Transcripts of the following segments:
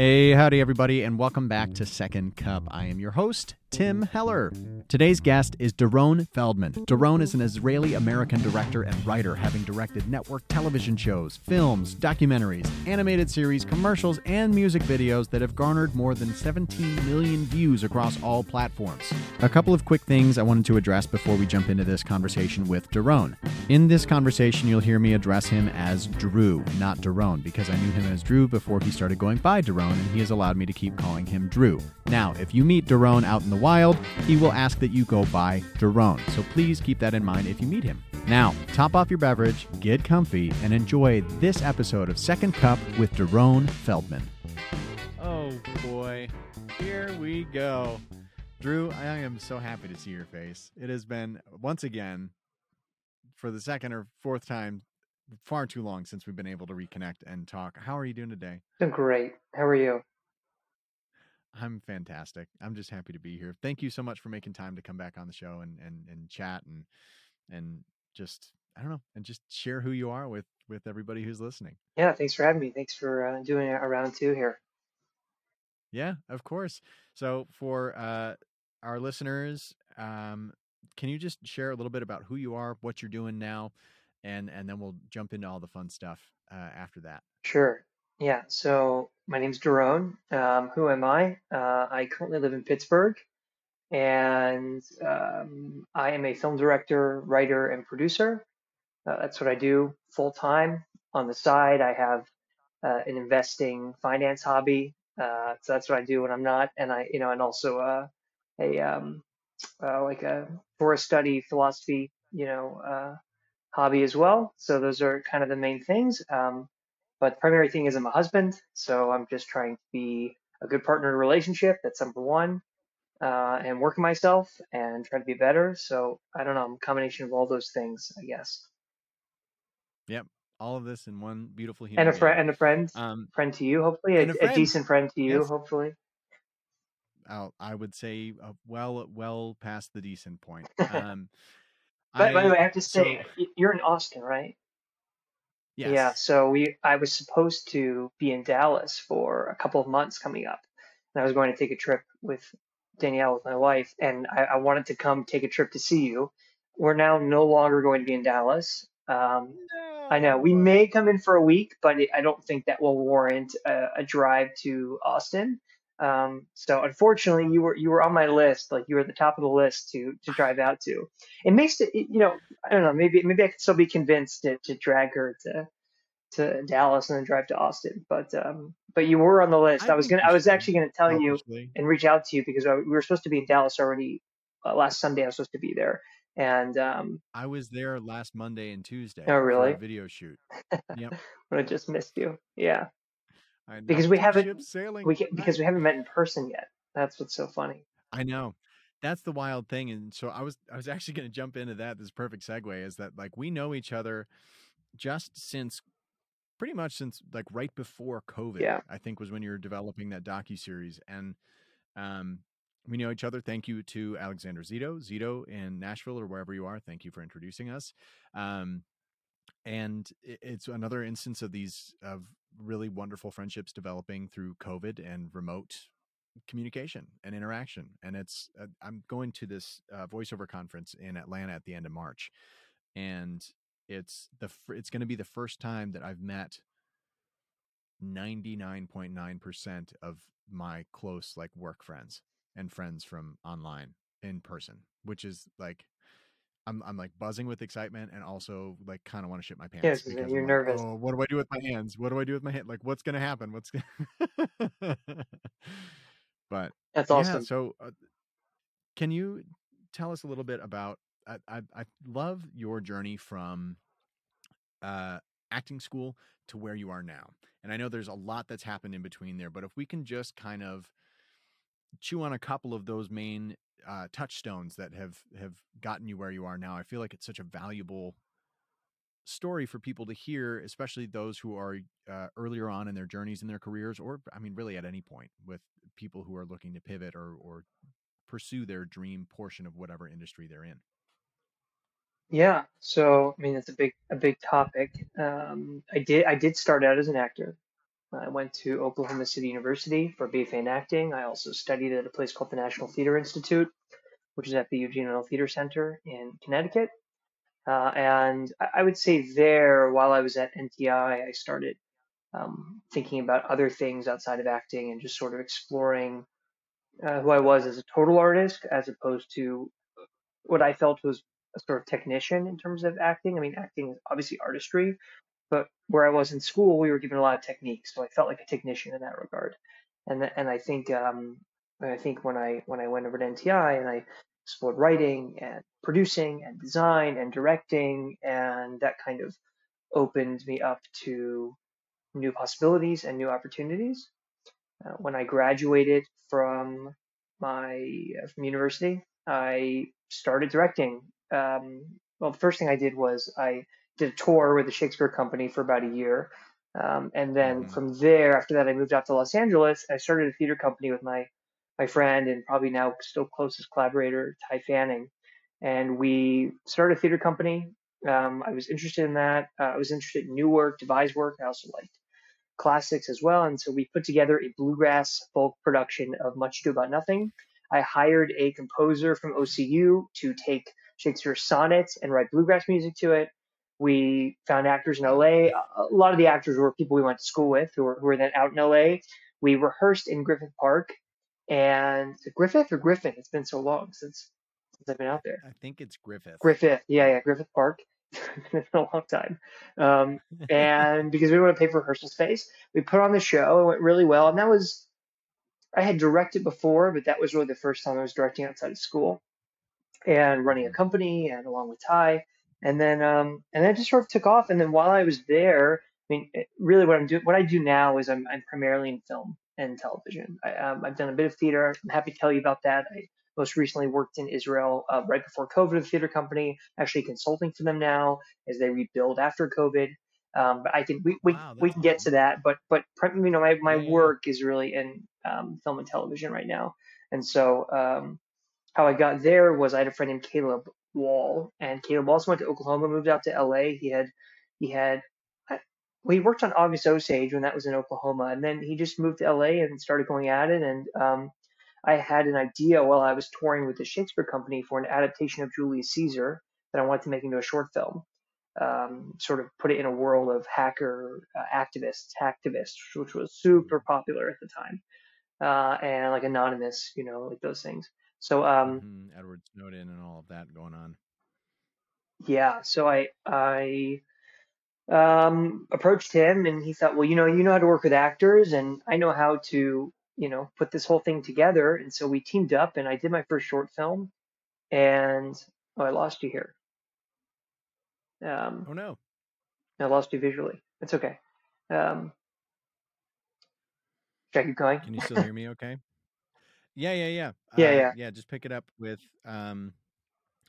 Hey, howdy, everybody, and welcome back to Second Cup. I am your host, Tim Heller. Today's guest is Doron Feldman. Doron is an Israeli American director and writer, having directed network television shows, films, documentaries, animated series, commercials, and music videos that have garnered more than 17 million views across all platforms. A couple of quick things I wanted to address before we jump into this conversation with Doron. In this conversation, you'll hear me address him as Drew, not Doron, because I knew him as Drew before he started going by And he has allowed me to keep calling him Drew. Now, if you meet Doron out in the wild, he will ask that you go by Doron, so please keep that in mind if you meet him. Now, top off your beverage, get comfy, and enjoy this episode of Second Cup with Doron Feldman. Oh boy, here we go. Drew, I am so happy to see your face. It has been, once again, for the second or fourth time, far too long since we've been able to reconnect and talk. How are you doing today? Doing great. How are you? I'm fantastic. I'm just happy to be here. Thank you so much for making time to come back on the show and and and chat and and just I don't know and just share who you are with with everybody who's listening. Yeah, thanks for having me. Thanks for uh, doing a round two here. Yeah, of course. So for uh, our listeners, um, can you just share a little bit about who you are, what you're doing now, and and then we'll jump into all the fun stuff uh, after that. Sure. Yeah. So my name's Doron. Um, who am I? Uh, I currently live in Pittsburgh, and um, I am a film director, writer, and producer. Uh, that's what I do full time. On the side, I have uh, an investing finance hobby. Uh, so that's what I do when I'm not, and I, you know, and also uh, a um, like a forest study philosophy, you know, hobby as well. So those are kind of the main things. Um, but the primary thing is I'm a husband, so I'm just trying to be a good partner in a relationship. That's number one. Uh, and working myself and trying to be better. So I don't know, I'm a combination of all those things, I guess. Yep, all of this in one beautiful human. And a friend, and a friend, um, friend to you, hopefully, a, a, a, decent friend to you, yes. hopefully. I'll, I would say uh, well, well past the decent point. Um, but I, by the way, I have to say, so, you're in Austin, right? Yes. Yeah. So we, I was supposed to be in Dallas for a couple of months coming up, and I was going to take a trip with Danielle, with my wife, and I, I wanted to come take a trip to see you. We're now no longer going to be in Dallas. Um, no. I know we may come in for a week, but I don't think that will warrant a, a drive to Austin. Um, so unfortunately, you were you were on my list, like you were at the top of the list to to drive out to. It makes it, you know, I don't know, maybe maybe I could still be convinced to, to drag her to to Dallas and then drive to Austin, but um, but you were on the list. I, I was gonna, I was actually gonna tell you and reach out to you because we were supposed to be in Dallas already uh, last Sunday. I was supposed to be there, and um, I was there last Monday and Tuesday. Oh, really? video shoot. Yep. but I just missed you. Yeah because we haven't sailing. we because we haven't met in person yet. That's what's so funny. I know. That's the wild thing, and so I was I was actually going to jump into that. This perfect segue is that like we know each other just since pretty much since like right before COVID. Yeah. I think was when you were developing that docu series, and um, we know each other. Thank you to Alexander Zito, Zito in Nashville or wherever you are. Thank you for introducing us. Um, and it's another instance of these of really wonderful friendships developing through COVID and remote communication and interaction. And it's uh, I'm going to this uh, voiceover conference in Atlanta at the end of March, and it's the it's going to be the first time that I've met 99.9% of my close like work friends and friends from online in person, which is like I'm I'm like buzzing with excitement and also like kind of want to shit my pants. Yes, because you're nervous. oh, what do I do with my hands? What do I do with my hand? Like, what's gonna happen? What's gonna... but that's awesome. Yeah, so, uh, can you tell us a little bit about? I, I I love your journey from uh acting school to where you are now, and I know there's a lot that's happened in between there. But if we can just kind of chew on a couple of those main uh, touchstones that have have gotten you where you are now. I feel like it's such a valuable story for people to hear, especially those who are uh, earlier on in their journeys in their careers, or I mean, really at any point with people who are looking to pivot or or pursue their dream portion of whatever industry they're in. Yeah, so I mean, it's a big a big topic. Um, I did I did start out as an actor. I went to Oklahoma City University for BFA in acting. I also studied at a place called the National Theater Institute, which is at the Eugene O'Neill Theater Center in Connecticut. Uh, and I would say there, while I was at NTI, I started um, thinking about other things outside of acting and just sort of exploring uh, who I was as a total artist as opposed to what I felt was a sort of technician in terms of acting. I mean, acting is obviously artistry, but where I was in school, we were given a lot of techniques, so I felt like a technician in that regard. And and I think um, I think when I when I went over to NTI and I explored writing and producing and design and directing, and that kind of opened me up to new possibilities and new opportunities. Uh, when I graduated from my uh, from university, I started directing. Um, well, the first thing I did was I did a tour with the Shakespeare Company for about a year. Um, and then mm-hmm. from there, after that, I moved out to Los Angeles. I started a theater company with my my friend and probably now still closest collaborator, Ty Fanning. And we started a theater company. Um, I was interested in that. Uh, I was interested in new work, devised work. I also liked classics as well. And so we put together a bluegrass folk production of Much Ado About Nothing. I hired a composer from OCU to take Shakespeare's sonnets and write bluegrass music to it. We found actors in LA. A lot of the actors were people we went to school with who were, who were then out in LA. We rehearsed in Griffith Park and Griffith or Griffin? It's been so long since since I've been out there. I think it's Griffith. Griffith, yeah, yeah, Griffith Park. it's been a long time. Um, and because we want to pay for rehearsal space, we put on the show. It went really well, and that was I had directed before, but that was really the first time I was directing outside of school and running a company and along with Ty. And then um, and then it just sort of took off. And then while I was there, I mean, it, really what I'm doing, what I do now is I'm, I'm primarily in film and television. I, um, I've done a bit of theater. I'm happy to tell you about that. I most recently worked in Israel uh, right before COVID with a theater company, actually consulting for them now as they rebuild after COVID. Um, but I can we, we, wow, we can awesome. get to that. But but you know my, my yeah. work is really in um, film and television right now. And so um, how I got there was I had a friend named Caleb Wall, and Caleb also went to Oklahoma, moved out to LA. He had he had well, he worked on August Osage when that was in Oklahoma, and then he just moved to LA and started going at it. And um, I had an idea while I was touring with the Shakespeare Company for an adaptation of Julius Caesar that I wanted to make into a short film. Um, sort of put it in a world of hacker uh, activists, hacktivists, which was super popular at the time, uh, and like anonymous, you know, like those things. So um, mm-hmm. Edward Snowden and all of that going on. Yeah, so I I um, approached him, and he thought, well, you know, you know how to work with actors, and I know how to, you know, put this whole thing together. And so we teamed up, and I did my first short film, and oh, I lost you here. Um, oh no, I lost you visually. It's okay. Um, should I keep going? Can you still hear me? Okay. Yeah, yeah, yeah. Yeah, uh, yeah. Yeah, just pick it up with um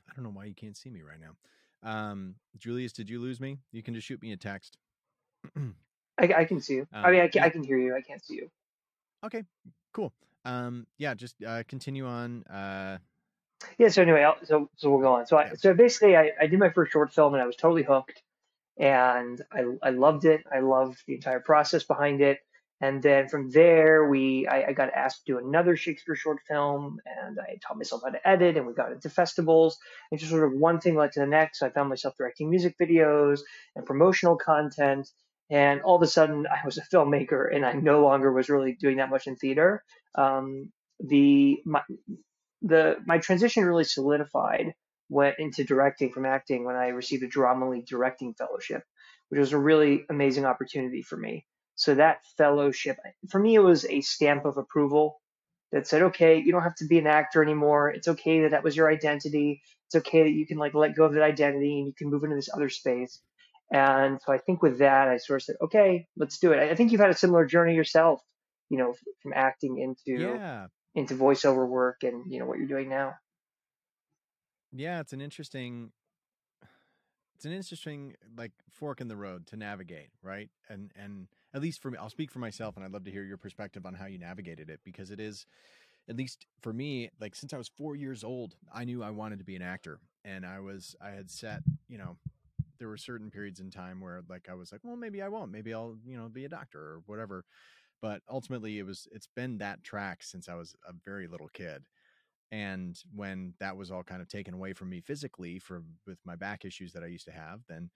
I don't know why you can't see me right now. Um, Julius, did you lose me? You can just shoot me a text. I, I, can see you. Um, I mean, I can, I can hear you. I can't see you. Okay, cool. Um, yeah, just uh, continue on. Uh, yeah. So anyway, I'll, so so we'll go on. So I, yeah. so basically, I, I did my first short film and I was totally hooked, and I I loved it. I loved the entire process behind it. And then from there, we I, I, got asked to do another Shakespeare short film, and I taught myself how to edit, and we got into festivals, and just sort of one thing led to the next. So I found myself directing music videos and promotional content, and all of a sudden, I was a filmmaker, and I no longer was really doing that much in theater. Um, the my the my transition really solidified went into directing from acting when I received a Drama League directing fellowship, which was a really amazing opportunity for me. So that fellowship, for me, it was a stamp of approval that said, okay, you don't have to be an actor anymore. It's okay that that was your identity. It's okay that you can like let go of that identity and you can move into this other space. And so I think with that, I sort of said, okay, let's do it. I think you've had a similar journey yourself, you know, from acting into yeah. into voiceover work and you know what you're doing now. Yeah, it's an interesting it's an interesting like fork in the road to navigate, right? And and at least for me, I'll speak for myself, and I'd love to hear your perspective on how you navigated it because it is, at least for me, like since I was four years old, I knew I wanted to be an actor, and I was I had set, you know, there were certain periods in time where like I was like, well, maybe I won't. Maybe I'll, you know, be a doctor or whatever. But ultimately it was it's been that track since I was a very little kid. And when that was all kind of taken away from me physically for with my back issues that I used to have, then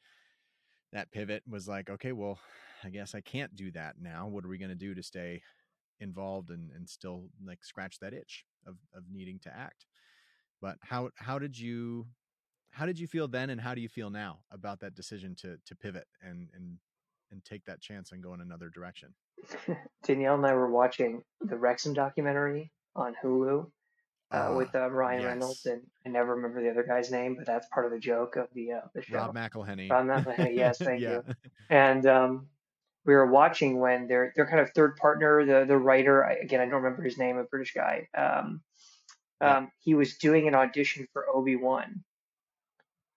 that pivot was like, okay, well, I guess I can't do that now. What are we going to do to stay involved and, and still like scratch that itch of, of needing to act? But how how did you how did you feel then and how do you feel now about that decision to to pivot and and and take that chance and go in another direction? Danielle and I were watching the Wrexham documentary on Hulu uh, with Ah, uh, Ryan Reynolds, and I never remember the other guy's name, but that's part of the joke of the uh, the show. Rob McElhenney. Rob McElhenney, yes, thank yeah. you. And um, we were watching when their their kind of third partner, the the writer, again I don't remember his name, a British guy. Um, um, he was doing an audition for Obi Wan,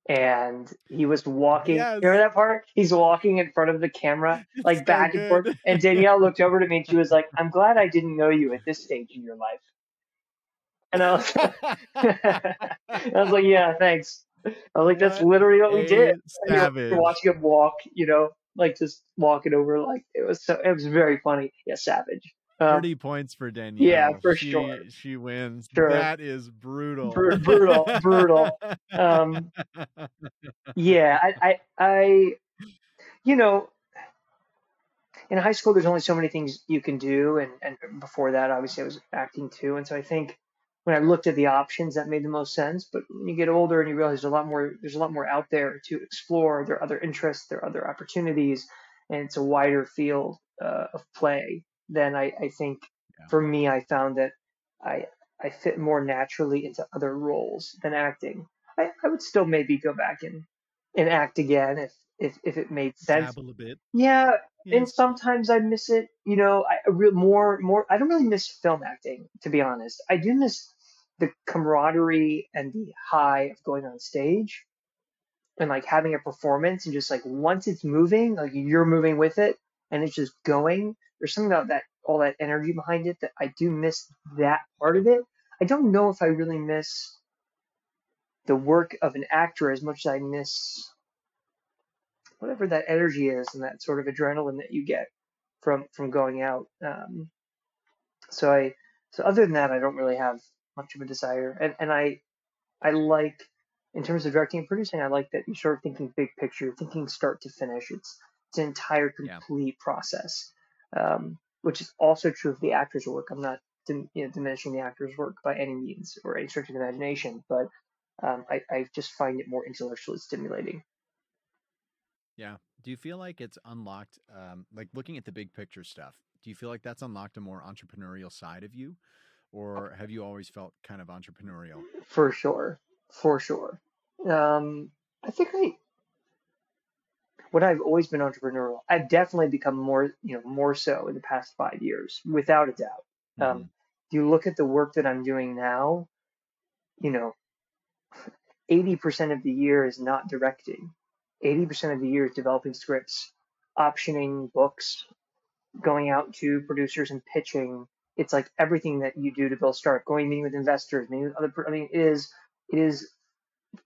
and he was walking. Yes. Remember that part? He's walking in front of the camera, like so back and forth. And Danielle looked over to me and she was like, "I'm glad I didn't know you at this stage in your life." And I was, I was like, "Yeah, thanks." I was like, "That's What literally what we did." And we were savage. watching him walk, you know, like just walking over, like it was so. It was very funny. Yeah, savage. Um, 30 points for Danielle. Yeah, for she, sure. She wins. Sure. That is brutal. Bru- brutal, brutal. Um, yeah, I, I, I, you know, in high school, there's only so many things you can do, and and before that, obviously, I was acting too, and so I think when I looked at the options, that made the most sense. But when you get older and you realize there's a lot more, there's a lot more out there to explore. There are other interests, there are other opportunities, and it's a wider field uh, of play. Then I, I think Yeah. for me, I found that I I fit more naturally into other roles than acting. I, I would still maybe go back and and act again if if if it made sense. Dabble a bit. Yeah, and sometimes I miss it. You know, I I re- more more. I don't really miss film acting, to be honest. I do miss the camaraderie and the high of going on stage and like having a performance and just like once it's moving, like you're moving with it and it's just going. There's something about that all that energy behind it that I do miss that part of it. I don't know if I really miss the work of an actor as much as I miss whatever that energy is and that sort of adrenaline that you get from from going out. Um, so I so other than that, I don't really have much of a desire, and and I I like in terms of directing and producing, I like that you start thinking big picture, thinking start to finish. It's it's an entire Yeah. complete process, um, which is also true of the actor's work. I'm not dim, you know, diminishing the actor's work by any means or any stretch of the imagination, but um, I, I just find it more intellectually stimulating. Yeah. Do you feel like it's unlocked, um, like looking at the big picture stuff? Do you feel like that's unlocked a more entrepreneurial side of you, or have you always felt kind of entrepreneurial? For sure, for sure. Um, I think I, what I've always been entrepreneurial. I've definitely become more, you know, more so in the past five years, without a doubt. Um, Mhm. if you look at the work that I'm doing now, you know, 80% of the year is not directing. 80% of the year is developing scripts, optioning books, going out to producers and pitching. It's like everything that you do to build startup, going meeting with investors, meeting with other. I mean, it is it is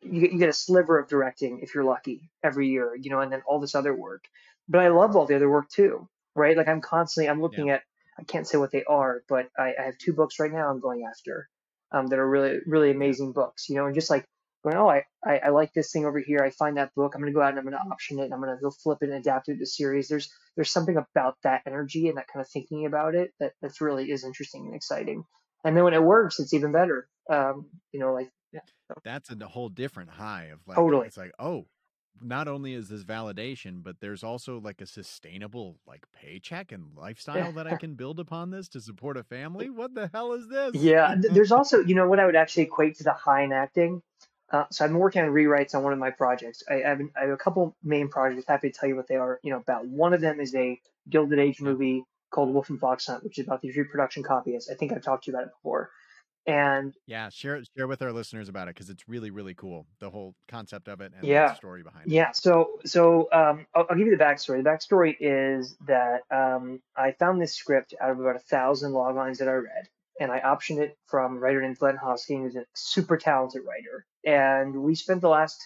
you get you get a sliver of directing if you're lucky every year, you know, and then all this other work. But I love all the other work too, right? Like I'm constantly I'm looking at I can't say what they are, but I, I have two books right now I'm going after um, that are really really amazing books, you know, and just like going, oh, I, I, I like this thing over here. I find that book. I'm gonna go out and I'm gonna option it. And I'm gonna go flip it and adapt it to series. There's there's something about that energy and that kind of thinking about it that that's really is interesting and exciting. And then when it works, it's even better. Um, you know, like yeah, That's a whole different high of like, Totally. it's like, oh, not only is this validation, but there's also like a sustainable like paycheck and lifestyle that I can build upon this to support a family. What the hell is this? Yeah, there's also, you know, what I would actually equate to the high in acting. Uh, so I've been working on rewrites on one of my projects. I, I, have, I have a couple main projects. Happy to tell you what they are. You know, about one of them is a Gilded Age movie called Wolf and Fox Hunt, which is about these reproduction copies. I think I've talked to you about it before. And Yeah, share share with our listeners about it because it's really really cool. The whole concept of it and Yeah. the story behind it. Yeah, so so um, I'll, I'll give you the backstory. The backstory is that um, I found this script out of about a thousand log lines that I read, and I optioned it from a writer named Glenn Hosking, who's a super talented writer. And we spent the last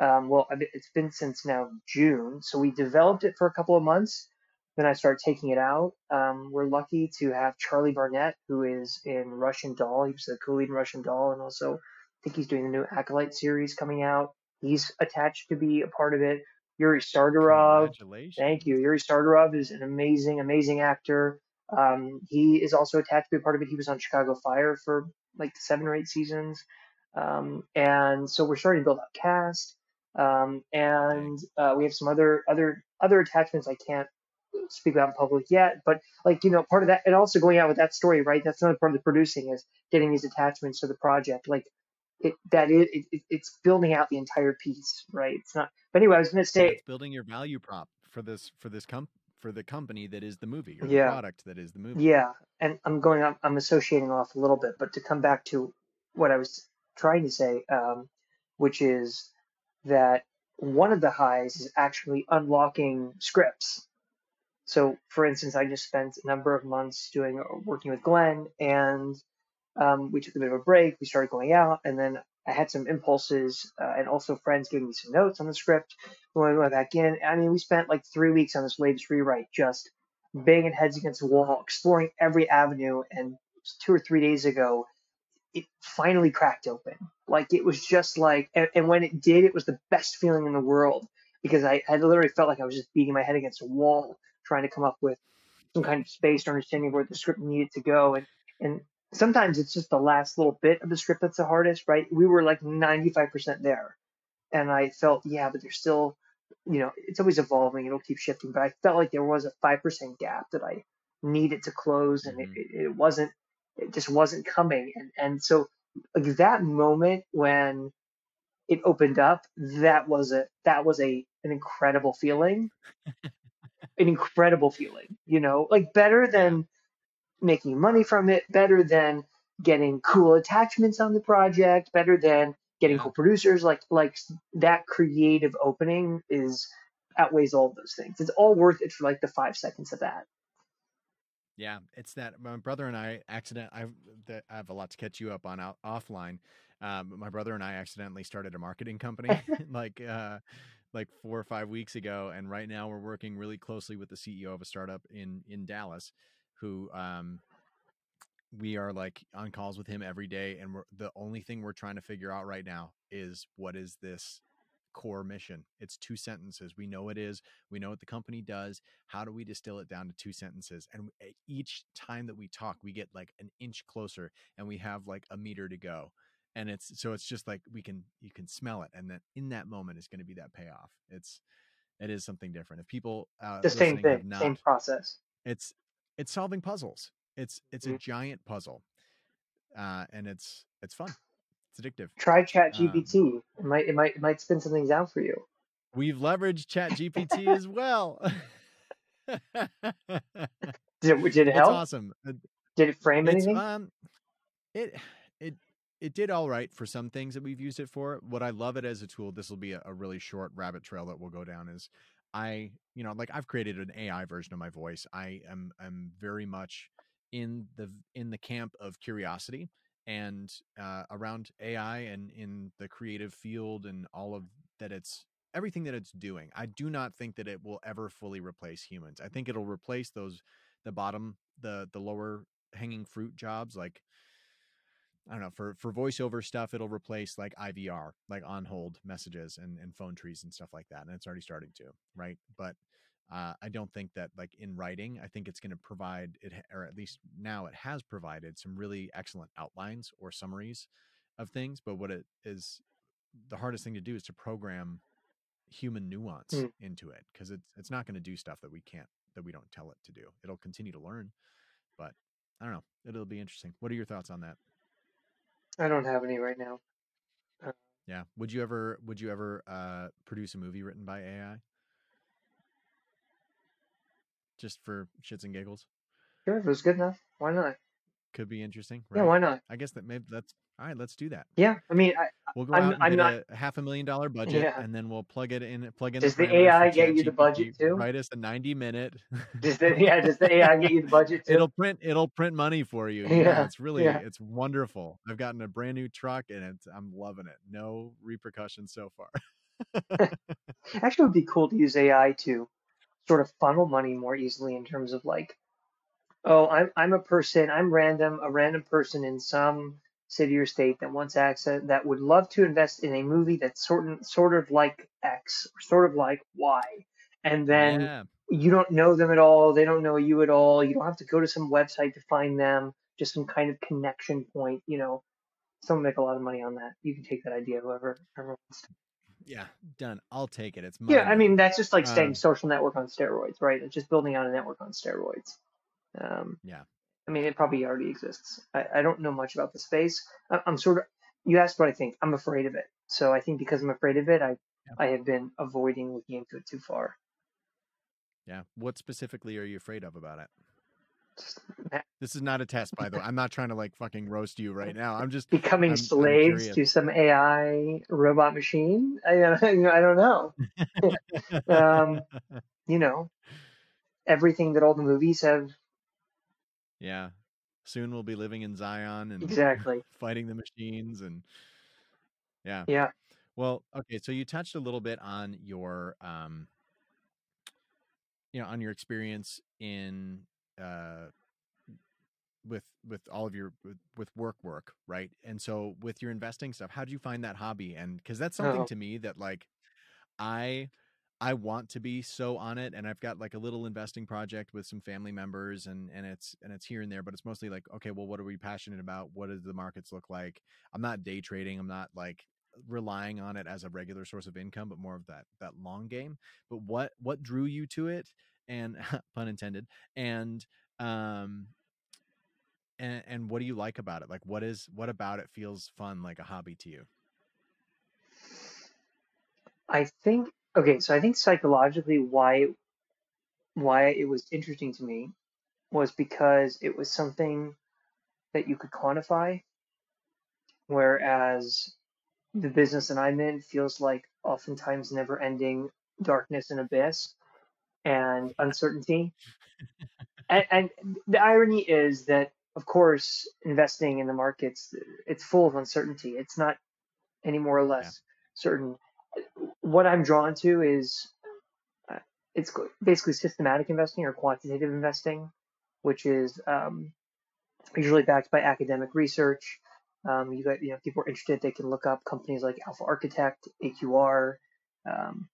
Um, well, it's been since now June. So we developed it for a couple of months. Then I started taking it out. Um, we're lucky to have Charlie Barnett, who is in Russian Doll. He was the co-lead in Russian Doll, and also I think he's doing the new Acolyte series coming out. He's attached to be a part of it. Yuri Sardarov. Thank you. Yuri Sardarov is an amazing, amazing actor. Um, he is also attached to be a part of it. He was on Chicago Fire for like seven or eight seasons. Um, and so we're starting to build out cast. Um, and uh, we have some other other other attachments I can't speak about in public yet. But like you know, part of that, and also going out with that story, right? That's another part of the producing is getting these attachments to the project. Like it, that is, it, it, it's building out the entire piece, right? It's not. But anyway, I was going to say, it's building your value prop for this for this comp for the company that is the movie or yeah, the product that is the movie. Yeah, and I'm going. I'm, I'm associating off a little bit, but to come back to what I was trying to say, um, which is that one of the highs is actually unlocking scripts. So, for instance, I just spent a number of months doing working with Glenn, and um, we took a bit of a break. We started going out, and then I had some impulses, uh, and also friends giving me some notes on the script. When we went back in, I mean, we spent like three weeks on this latest rewrite, just banging heads against the wall, exploring every avenue. And two or three days ago, it finally cracked open. Like it was just like, and, and, when it did, it was the best feeling in the world because I, I literally felt like I was just beating my head against a wall trying to come up with some kind of space or understanding where the script needed to go. And, and sometimes it's just the last little bit of the script that's the hardest, right? We were like 95% there. And I felt, yeah, but there's still, you know, it's always evolving. It'll keep shifting. But I felt like there was a 5% gap that I needed to close and mm-hmm. it, it wasn't it just wasn't coming. And and so like that moment when it opened up, that was a that was a an incredible feeling. an incredible feeling, you know, like better than making money from it, better than getting cool attachments on the project, better than getting cool producers. Like like that creative opening is outweighs all of those things. It's all worth it for like the five seconds of that. Yeah, it's that my brother and I accident. I I have a lot to catch you up on out, offline. Um, my brother and I accidentally started a marketing company like uh, like four or five weeks ago, and right now we're working really closely with the CEO of a startup in in Dallas, who um, we are like on calls with him every day, and we're the only thing we're trying to figure out right now is what is this core mission. It's two sentences. We know it is. We know what the company does. How do we distill it down to two sentences? And each time that we talk, we get like an inch closer and we have like a meter to go. And it's so it's just like we can you can smell it and then in that moment is going to be that payoff. It's it is something different. If people uh, the same thing, not, same process. It's it's solving puzzles. It's it's mm-hmm. a giant puzzle. Uh and it's it's fun. It's addictive. Try Chat GPT. Um, it might it might it might spin some things out for you. We've leveraged Chat GPT as well. did it, did it help? It's awesome. Did it frame it's, anything? Um, it it it did all right for some things that we've used it for. What I love it as a tool, this will be a, a really short rabbit trail that we'll go down is I, you know, like I've created an AI version of my voice. I am am very much in the in the camp of curiosity and uh, around AI and in the creative field and all of that it's everything that it's doing. I do not think that it will ever fully replace humans. I think it'll replace those the bottom the the lower hanging fruit jobs like I don't know for for voiceover stuff it'll replace like IVR like on hold messages and and phone trees and stuff like that and it's already starting to right but uh, I don't think that like in writing, I think it's going to provide it, or at least now it has provided some really excellent outlines or summaries of things. But what it is, the hardest thing to do is to program human nuance mm. into it because it's it's not going to do stuff that we can't that we don't tell it to do. It'll continue to learn, but I don't know. It'll be interesting. What are your thoughts on that? I don't have any right now. Uh, yeah. Would you ever would you ever uh, produce a movie written by AI? just for shits and giggles? Sure, if it was good enough, why not? Could be interesting. Right? Yeah, why not? I guess that maybe that's all right. Let's do that. Yeah, I mean, I, we'll go I'm, out and I'm get not, a half a million dollar budget, yeah. and then we'll plug it in. Plug in. Does the, AI get you the budget too? Write us a ninety minute. Does the yeah? Does the AI get you the budget too? It'll print. It'll print money for you. Yeah, yeah it's really yeah. it's wonderful. I've gotten a brand new truck, and it's I'm loving it. No repercussions so far. Actually, it would be cool to use AI to sort of funnel money more easily in terms of like, oh, I'm I'm a person, I'm random, a random person in some city or state that wants access that would love to invest in a movie that's sort of sort of like X, or sort of like Y, and then yeah. you don't know them at all, they don't know you at all, you don't have to go to some website to find them, just some kind of connection point, you know. Someone make a lot of money on that. You can take that idea, whoever, whoever wants to. Yeah, done. I'll take it. It's Yeah, I mean that's just like Um, social network on steroids, right? It's just building out a network on steroids. Um, yeah. I mean, it probably already exists. I, I don't know much about the space. I, I'm sort of. You asked what I think. I'm afraid of it. So I think because I'm afraid of it, I Yeah. I have been avoiding looking into it too far. Yeah. What specifically are you afraid of about it? This is not a test, by the way. I'm not trying to like fucking roast you right now. I'm just becoming I'm, I'm slaves to some AI robot machine. I I don't know. Um, you know, everything that all the movies have. Yeah. Soon we'll be living in Zion and Exactly. fighting the machines and yeah. Yeah. Well, okay, so you touched a little bit on your um you know, on your experience in uh with with all of your with, with work work, right? And so with your investing stuff, how do you find that hobby? And cuz that's something Oh, to me that like I I want to be so on it and I've got like a little investing project with some family members and and it's and it's here and there but it's mostly like okay well what are we passionate about? What does the markets look like? I'm not day trading I'm not like relying on it as a regular source of income but more of that that long game but what what drew you to it and pun intended and um and and what do you like about it? Like what is what about it feels fun like a hobby to you? I think okay. So I think psychologically, why why it was interesting to me was because it was something that you could quantify, whereas the mm-hmm. business that I'm in feels like oftentimes never ending darkness and abyss and uncertainty. And, and the irony is that, of course, investing in the markets, it's full of uncertainty. It's not any more or yeah less certain. What I'm drawn to is uh, it's basically systematic investing or quantitative investing, which is um, usually backed by academic research. Um, you got, you know, people are interested, they can look up companies like Alpha Architect, AQR, um,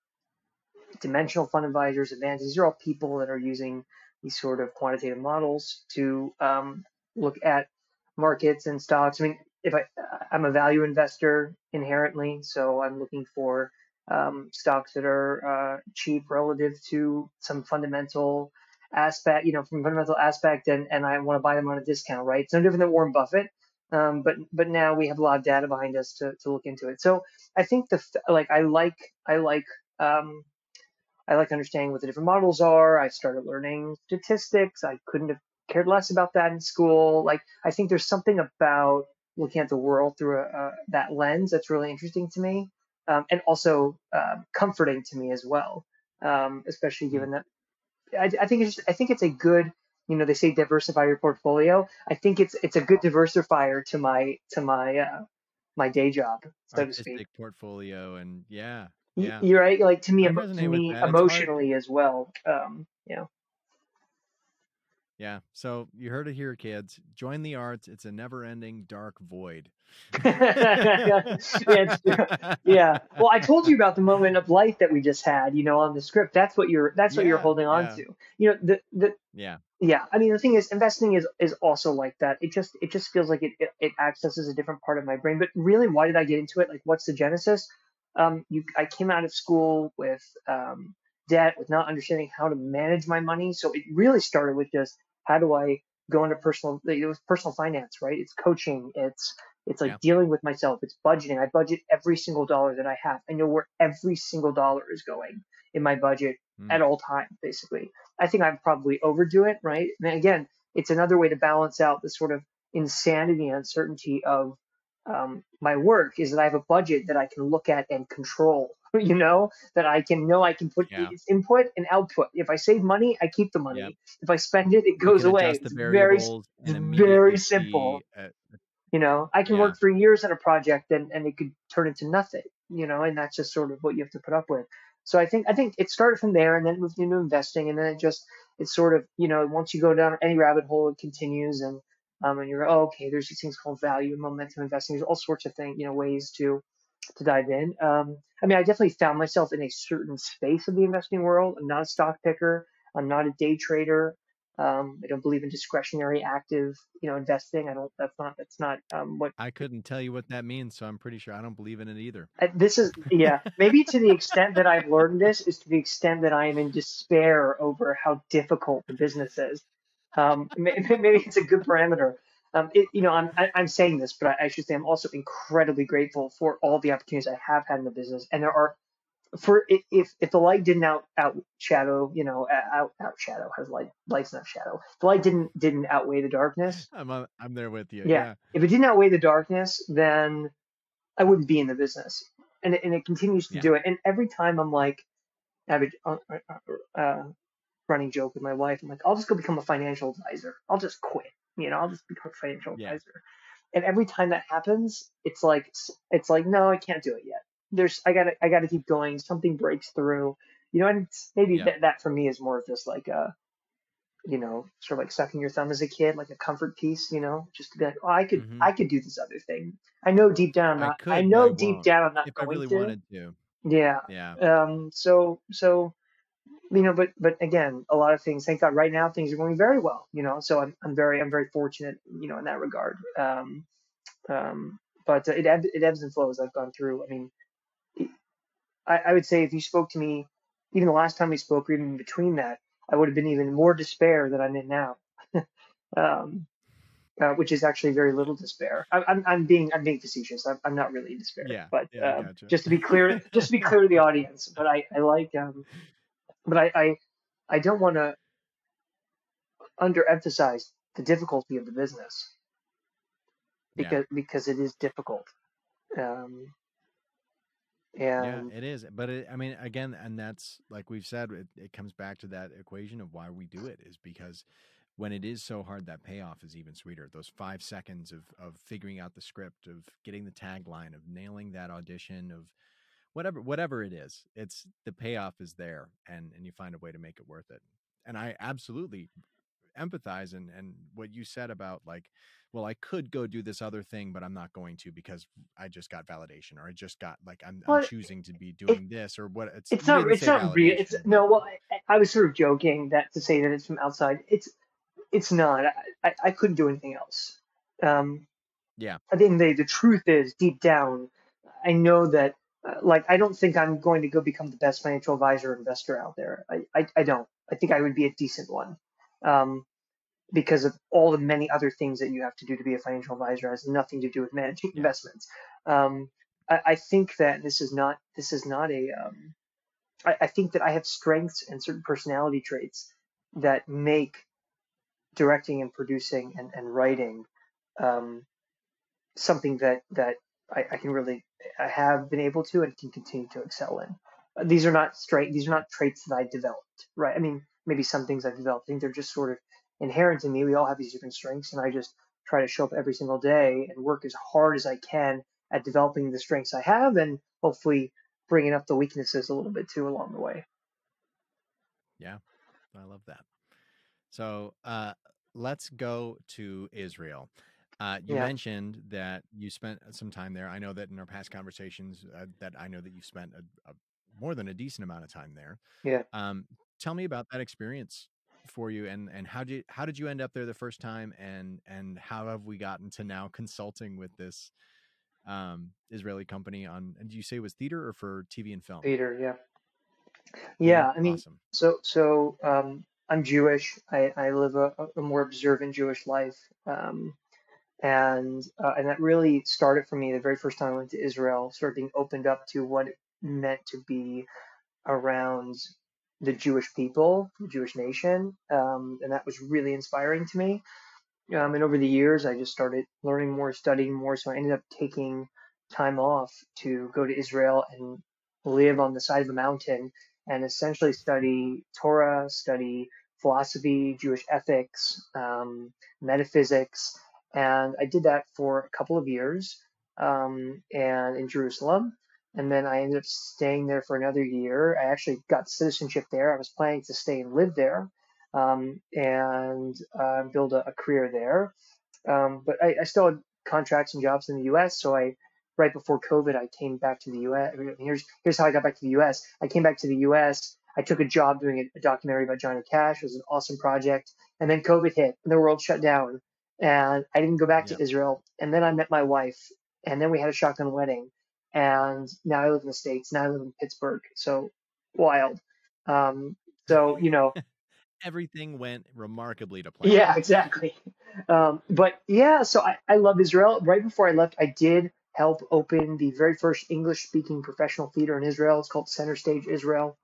dimensional fund advisors, Avantis. These are all people that are using these sort of quantitative models to um, look at markets and stocks. I mean, if I I'm a value investor inherently, so I'm looking for um, stocks that are uh, cheap relative to some fundamental aspect, you know, from fundamental aspect, and and I want to buy them on a discount, right? It's no different than Warren Buffett. Um, but but now we have a lot of data behind us to, to look into it. So I think the like I like I like um, I like understanding what the different models are. I started learning statistics. I couldn't have cared less about that in school. Like, I think there's something about looking at the world through a, a, that lens that's really interesting to me, um, and also uh, comforting to me as well. Um, especially Mm. given that I, I think it's just, I think it's a good. You know, they say diversify your portfolio. I think it's it's a good diversifier to my to my uh, my day job, so to speak. portfolio and yeah yeah You're right. Like to me, to me that. It's hard. emotionally as well. Um, yeah. Yeah. So you heard it here, kids. Join the arts. It's a never ending dark void. yeah, yeah. Well, I told you about the moment of light that we just had, you know, on the script. That's what you're that's what you're holding on Yeah. to. You know, the the Yeah. yeah, I mean the thing is investing is is also like that. It just it just feels like it, it it accesses a different part of my brain. But really, why did I get into it? Like, what's the genesis? Um, you I came out of school with um, debt, with not understanding how to manage my money. So it really started with just how do I go into personal it was personal finance, right? It's coaching, it's it's like Yeah. dealing with myself, it's budgeting. I budget every single dollar that I have. I know where every single dollar is going in my budget Mm. at all times, basically. I think I probably overdo it, right? And again, it's another way to balance out the sort of insanity and uncertainty of um, my work is that I have a budget that I can look at and control. You know that I can know I can put Yeah. input and output. If I save money, I keep the money. Yep. If I spend it, it goes away. It's very variables and it's immediately very simple. You know, I can yeah. work for years on a project and, and it could turn into nothing. you know, and that's just sort of what you have to put up with. So I think I think it started from there and then moved into investing and then it just it's sort of you know once you go down any rabbit hole it continues and um, and you're oh, okay there's these things called value and momentum investing there's all sorts of things you know ways to to dive in. Um, I mean I definitely found myself in a certain space of the investing world. I'm not a stock picker. I'm not a day trader. Um, I don't believe in discretionary active, you know, investing. I don't. That's not. That's not um, what. I couldn't tell you what that means, so I'm pretty sure I don't believe in it either. Uh, this is yeah. maybe to the extent that I've learned this is to the extent that I am in despair over how difficult the business is. Um, maybe, maybe it's a good parameter. Um, it, you know, I'm I, am i am saying this, but I, I should say I'm also incredibly grateful for all the opportunities I have had in the business, and there are for if if the light didn't out out shadow, you know, out out shadow has light light's not shadow. the light didn't didn't outweigh the darkness. I'm on, I'm there with you. Yeah. yeah. If it didn't outweigh the darkness, then I wouldn't be in the business. And it, and it continues to yeah. do it. And every time I'm like, I have a uh, uh, uh, running joke with my wife. I'm like, I'll just go become a financial advisor. I'll just quit. You know, I'll just become a financial yeah. advisor. And every time that happens, it's like it's like no, I can't do it yet there's I gotta I gotta keep going. Something breaks through. You know, and maybe yeah. that that for me is more of just like a, you know, sort of like sucking your thumb as a kid, like a comfort piece. You know, just to be like, oh, I could mm-hmm. I could do this other thing. I know deep down I'm not. I, could, I know deep won't. down I'm not if going I really to. wanted to. Yeah. Yeah. Um. So so. You know, but but again, a lot of things. Thank God, right now things are going very well. You know, so I'm I'm very I'm very fortunate. You know, in that regard. Um, um, but it it ebbs and flows. I've gone through. I mean, I, I would say if you spoke to me, even the last time we spoke, or even between that, I would have been even more despair than I'm in now. um, uh, which is actually very little despair. I, I'm, I'm being I'm being facetious. I'm, I'm not really in despair. Yeah, but yeah, um, gotcha. just to be clear, just to be clear to the audience. But I, I like um, but I I, I don't want to underemphasize the difficulty of the business because yeah. because it is difficult. Um, and yeah, it is. But it, I mean, again, and that's like we've said, it, it comes back to that equation of why we do it is because when it is so hard, that payoff is even sweeter. Those five seconds of, of figuring out the script, of getting the tagline, of nailing that audition, of whatever whatever it is, it's the payoff is there, and and you find a way to make it worth it. And I absolutely empathize and and what you said about like well i could go do this other thing but i'm not going to because i just got validation or i just got like i'm, well, I'm choosing to be doing it, this or what it's it's not it's not real it's no well I, I, was sort of joking that to say that it's from outside it's it's not i, I couldn't do anything else um yeah i think the, the truth is deep down i know that like i don't think i'm going to go become the best financial advisor investor out there I, I i don't i think i would be a decent one um because of all the many other things that you have to do to be a financial advisor it has nothing to do with managing investments. Um, I, I, think that this is not this is not a. Um, I, I think that I have strengths and certain personality traits that make directing and producing and, and writing um, something that that I, I, can really I have been able to and can continue to excel in. Uh, these are not straight. These are not traits that I developed, right? I mean, maybe some things I've developed. I think they're just sort of inherent in me. We all have these different strengths, and I just try to show up every single day and work as hard as I can at developing the strengths I have, and hopefully bringing up the weaknesses a little bit too along the way. Yeah, I love that. So uh, let's go to Israel. Uh, you yeah. mentioned that you spent some time there. I know that in our past conversations, uh, that I know that you spent a, a, more than a decent amount of time there. Yeah. Um, tell me about that experience for you and and how did how did you end up there the first time and and how have we gotten to now consulting with this um Israeli company on and do you say it was theater or for TV and film? Theater, yeah. Yeah, I mean awesome. so so um I'm Jewish. I, I live a, a more observant Jewish life. Um, and uh, and that really started for me the very first time I went to Israel, sort of being opened up to what it meant to be around the Jewish people, the Jewish nation, um, and that was really inspiring to me. Um, and over the years, I just started learning more, studying more. So I ended up taking time off to go to Israel and live on the side of a mountain and essentially study Torah, study philosophy, Jewish ethics, um, metaphysics, and I did that for a couple of years um, and in Jerusalem. and then I ended up staying there for another year. I actually got citizenship there. I was planning to stay and live there um, and uh, build a, a, career there. Um, but I, I, still had contracts and jobs in the U.S. So I, right before COVID, I came back to the U.S. Here's here's how I got back to the U.S. I came back to the U.S. I took a job doing a, a documentary about Johnny Cash. It was an awesome project, and then COVID hit, and the world shut down, and I didn't go back to Israel. And then I met my wife, and then we had a shotgun wedding and now I live in the states. Now I live in Pittsburgh. So wild. Um, so you know, everything went remarkably to plan. Yeah, exactly. Um, but yeah, so I, I love Israel. Right before I left, I did help open the very first English speaking professional theater in Israel. It's called Center Stage Israel.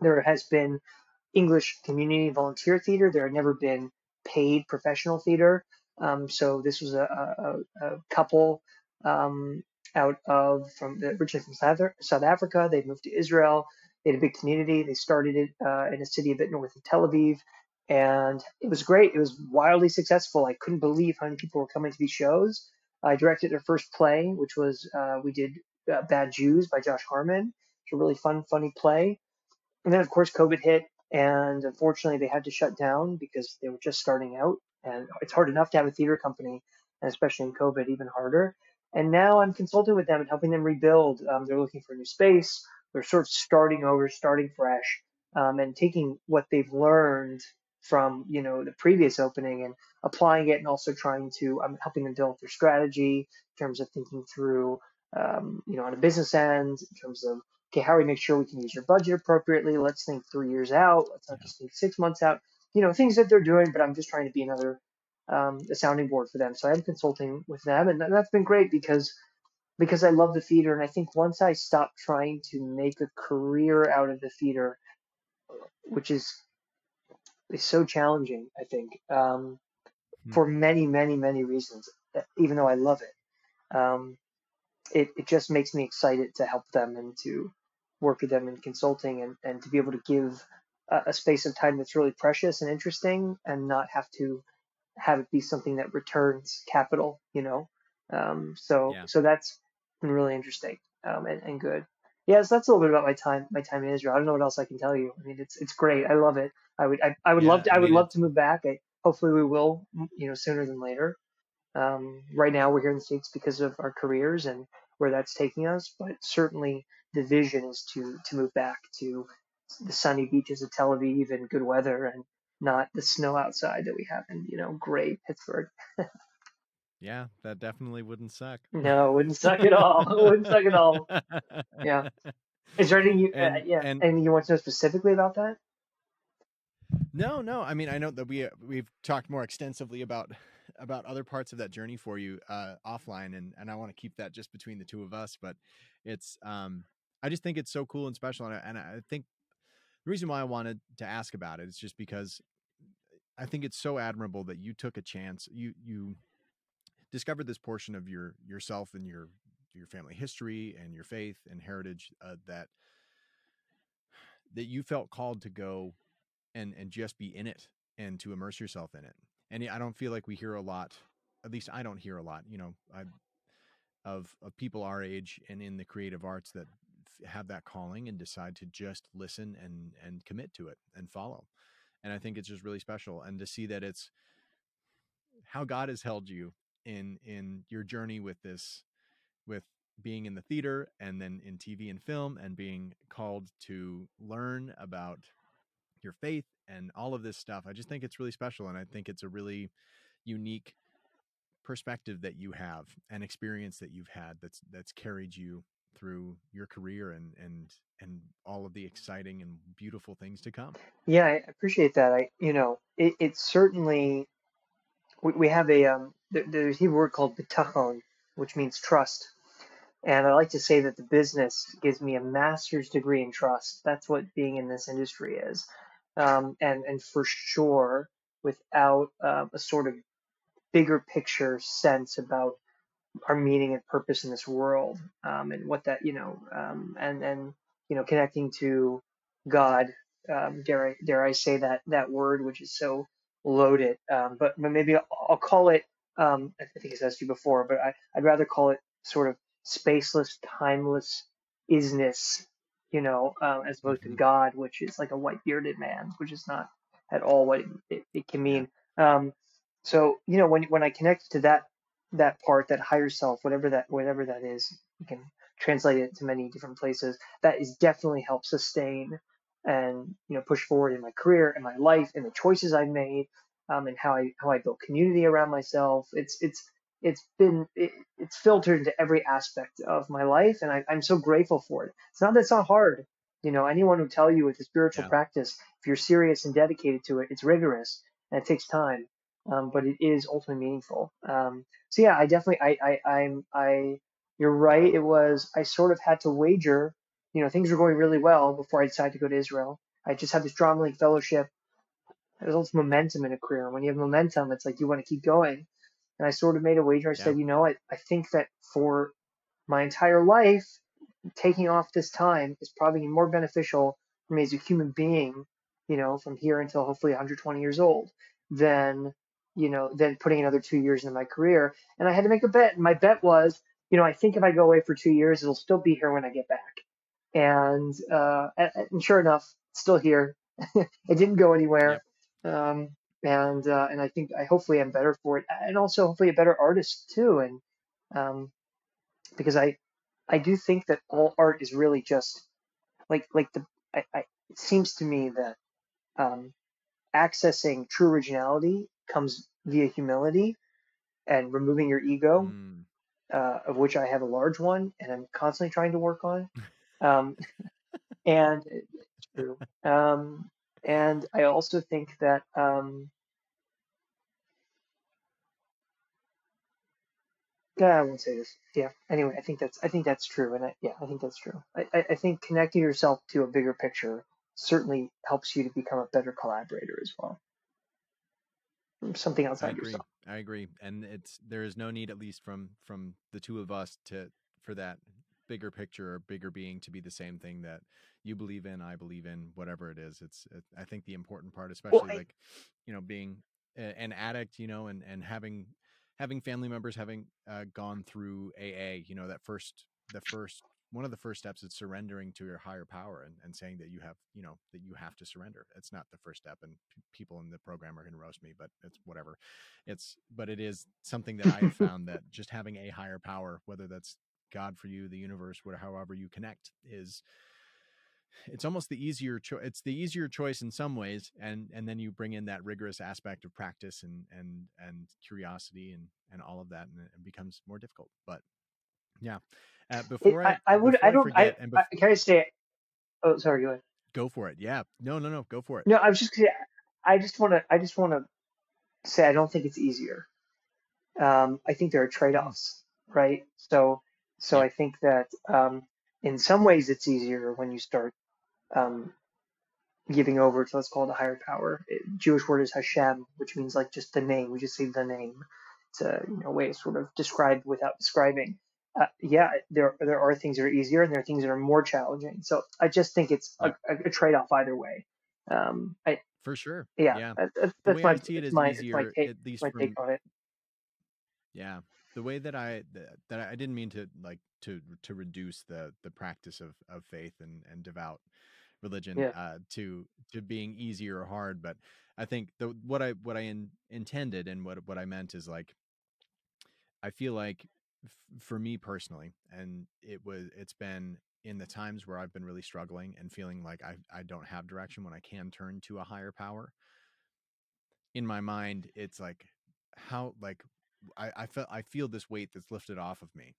There has been English community volunteer theater. There had never been paid professional theater. Um, so this was a, a, a couple um, out of from originally from South Africa. They moved to Israel. They had a big community. They started it uh, in a city a bit north of Tel Aviv, and it was great. It was wildly successful. I couldn't believe how many people were coming to these shows. I directed their first play, which was uh, we did uh, Bad Jews by Josh Harmon. It's a really fun, funny play. And then of course COVID hit, and unfortunately they had to shut down because they were just starting out. And it's hard enough to have a theater company, and especially in COVID, even harder. And now I'm consulting with them and helping them rebuild. Um, they're looking for a new space. They're sort of starting over, starting fresh, um, and taking what they've learned from you know the previous opening and applying it, and also trying to. I'm helping them develop their strategy in terms of thinking through, um, you know, on a business end, in terms of okay, how do we make sure we can use your budget appropriately? Let's think three years out. Let's not just think six months out. You know, things that they're doing, but I'm just trying to be another um, a sounding board for them. So I'm consulting with them, and that's been great because because I love the theater, and I think once I stopped trying to make a career out of the theater, which is is so challenging, I think, um, mm-hmm. for many, many, many reasons. Even though I love it, um, it it just makes me excited to help them and to work with them in consulting and, and to be able to give a, space of time that's really precious and interesting and not have to have it be something that returns capital, you know. Um, so yeah. so that's been really interesting um, and, and good. Yeah, so that's a little bit about my time my time in Israel. I don't know what else I can tell you. I mean, it's it's great. I love it. I would I, I would yeah, love to I, I would love to move back. I, hopefully we will, you know, sooner than later. Um, right now we're here in the states because of our careers and where that's taking us, but certainly the vision is to to move back to the sunny beaches of Tel Aviv and good weather and not the snow outside that we have in, you know, gray Pittsburgh. yeah, that definitely wouldn't suck. No, it wouldn't suck at all. it wouldn't suck at all. Yeah. Is there anything you, and, uh, yeah, and, anything you want to know specifically about that? No, no. I mean, I know that we uh, we've talked more extensively about about other parts of that journey for you uh, offline, and and I want to keep that just between the two of us. But it's um, I just think it's so cool and special, and I, and I think the reason why I wanted to ask about it is just because I think it's so admirable that you took a chance. You you discovered this portion of your yourself and your your family history and your faith and heritage uh, that that you felt called to go and and just be in it and to immerse yourself in it. And I don't feel like we hear a lot. At least I don't hear a lot. You know, I of of people our age and in the creative arts that have that calling and decide to just listen and and commit to it and follow. And i think it's just really special and to see that it's how god has held you in in your journey with this with being in the theater and then in tv and film and being called to learn about your faith and all of this stuff i just think it's really special and i think it's a really unique perspective that you have and experience that you've had that's that's carried you through your career and and and all of the exciting and beautiful things to come. Yeah, I appreciate that. I you know it, certainly we, we have a um there, there's a Hebrew word called bitachon, which means trust. And I like to say that the business gives me a master's degree in trust. That's what being in this industry is. Um, and and for sure, without uh, a sort of bigger picture sense about our meaning and purpose in this world um, and what that you know um, and and you know connecting to God um, dare I dare I say that that word which is so loaded um, but, but maybe I'll, I'll call it um, I think I said to you before but I, I'd rather call it sort of spaceless timeless isness, you know, um, as opposed to Mhm. God, which is like a white bearded man, which is not at all what it, it, it can mean. Um, so you know, when when I connect to that that part, that higher self, whatever that whatever that is, you can translate it to many different places. That is definitely helped sustain and you know push forward in my career and my life and the choices I've made um, and how I how I built community around myself. It's it's it's been it, it's filtered into every aspect of my life, and I, I'm so grateful for it. It's not that it's not hard. You know, anyone who tell you with a spiritual Yeah. practice, if you're serious and dedicated to it, it's rigorous and it takes time, um, but it is ultimately meaningful. Um, so yeah, I definitely I I I'm I you're right. It was I sort of had to wager. You know, things were going really well before I decided to go to Israel. I just had this Drama League fellowship. There's also momentum in a career. When you have momentum, it's like you want to keep going. And I sort of made a wager. I Yeah. said, you know, I, I think that for my entire life, taking off this time is probably more beneficial for me as a human being, you know, from here until hopefully 120 years old, than, you know, than putting another two years in my career. And I had to make a bet. And my bet was, you know, I think if I go away for two years, it'll still be here when I get back. And, uh, and, and sure enough, still here. it didn't go anywhere. Um, and, uh, and I think I hopefully I'm better for it. And also hopefully a better artist too. And, um, because I, I do think that all art is really just like, like the, I, I, it seems to me that, um, accessing true originality comes via humility and removing your ego Mm. uh, of which I have a large one, and I'm constantly trying to work on. Um, and it's true. Um, and I also think that um, yeah, I won't say this. Yeah. Anyway, I think that's I think that's true, and I, yeah, I think that's true. I, I, I think connecting yourself to a bigger picture certainly helps you to become a better collaborator as well. Something I outside agree. yourself. I agree. And it's there is no need, at least from from the two of us, to for that bigger picture or bigger being to be the same thing that you believe in, I believe in, whatever it is. It's it, I think the important part, especially I- like you know being a, an addict, you know, and and having having family members having uh, gone through AA, you know, that first the first one of the first steps is surrendering to your higher power and, and saying that you have you know that you have to surrender. It's not the first step and p- people in the program are going to roast me but it's whatever. It's but it is something that i have found that just having a higher power whether that's god for you the universe whatever however you connect is it's almost the easier choice it's the easier choice in some ways and and then you bring in that rigorous aspect of practice and and and curiosity and and all of that and it becomes more difficult but yeah uh, It, before I, I would before I don't I, forget, and bef- I can I say oh sorry go ahead. go for it yeah no no no go for it No, I was just I just want to I just want to say I don't think it's easier. Um, I think there are trade-offs, right? So so Yeah. I think that um, in some ways it's easier when you start um, giving over to let's call it a higher power. It, Jewish word is Hashem, which means like just the name. We just say the name. It's a you know, way to sort of describe without describing. Uh, yeah, there there are things that are easier and there are things that are more challenging. So I just think it's a, a, a trade-off either way. Um, I, for sure yeah, yeah that, that, the way my i see it it's my easier my take at least my from take on it. yeah the way that i that, that i didn't mean to like to to reduce the the practice of of faith and and devout religion Yeah. uh to to being easy or hard but i think the what i what i in, intended and what what i meant is like i feel like f- for me personally and it was it's been in the times where i've been really struggling and feeling like i i don't have direction when i can turn to a higher power in my mind it's like how like I, I felt I feel this weight that's lifted off of me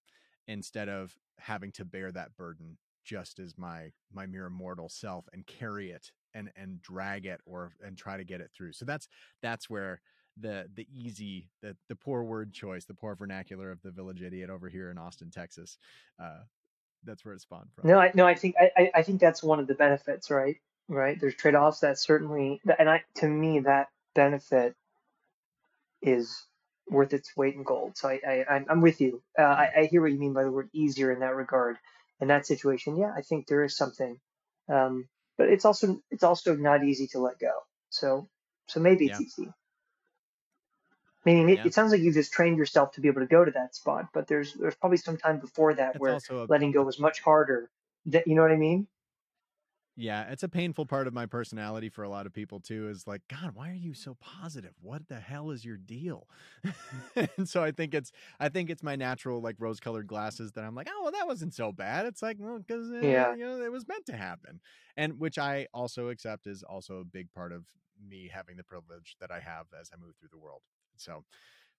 instead of having to bear that burden just as my my mere mortal self and carry it and and drag it or and try to get it through. So that's that's where the the easy the the poor word choice, the poor vernacular of the village idiot over here in Austin, Texas. Uh that's where it spawned from. No, I no, I think I, I think that's one of the benefits, right? Right. There's trade-offs that certainly, and I to me that benefit is worth its weight in gold. So I, I I'm, I'm with you. Uh, I, I hear what you mean by the word easier in that regard. In that situation, yeah, I think there is something, um, but it's also it's also not easy to let go. So so maybe it's easy. Meaning it, Yeah. it sounds like you just trained yourself to be able to go to that spot, but there's there's probably some time before that It's where a letting go was much harder That you know what I mean? Yeah, it's a painful part of my personality for a lot of people too. Is like, God, why are you so positive? What the hell is your deal? and so I think it's, I think it's my natural like rose-colored glasses that I'm like, oh, well, that wasn't so bad. It's like, well, because uh, Yeah. you know it was meant to happen, and which I also accept is also a big part of me having the privilege that I have as I move through the world. So,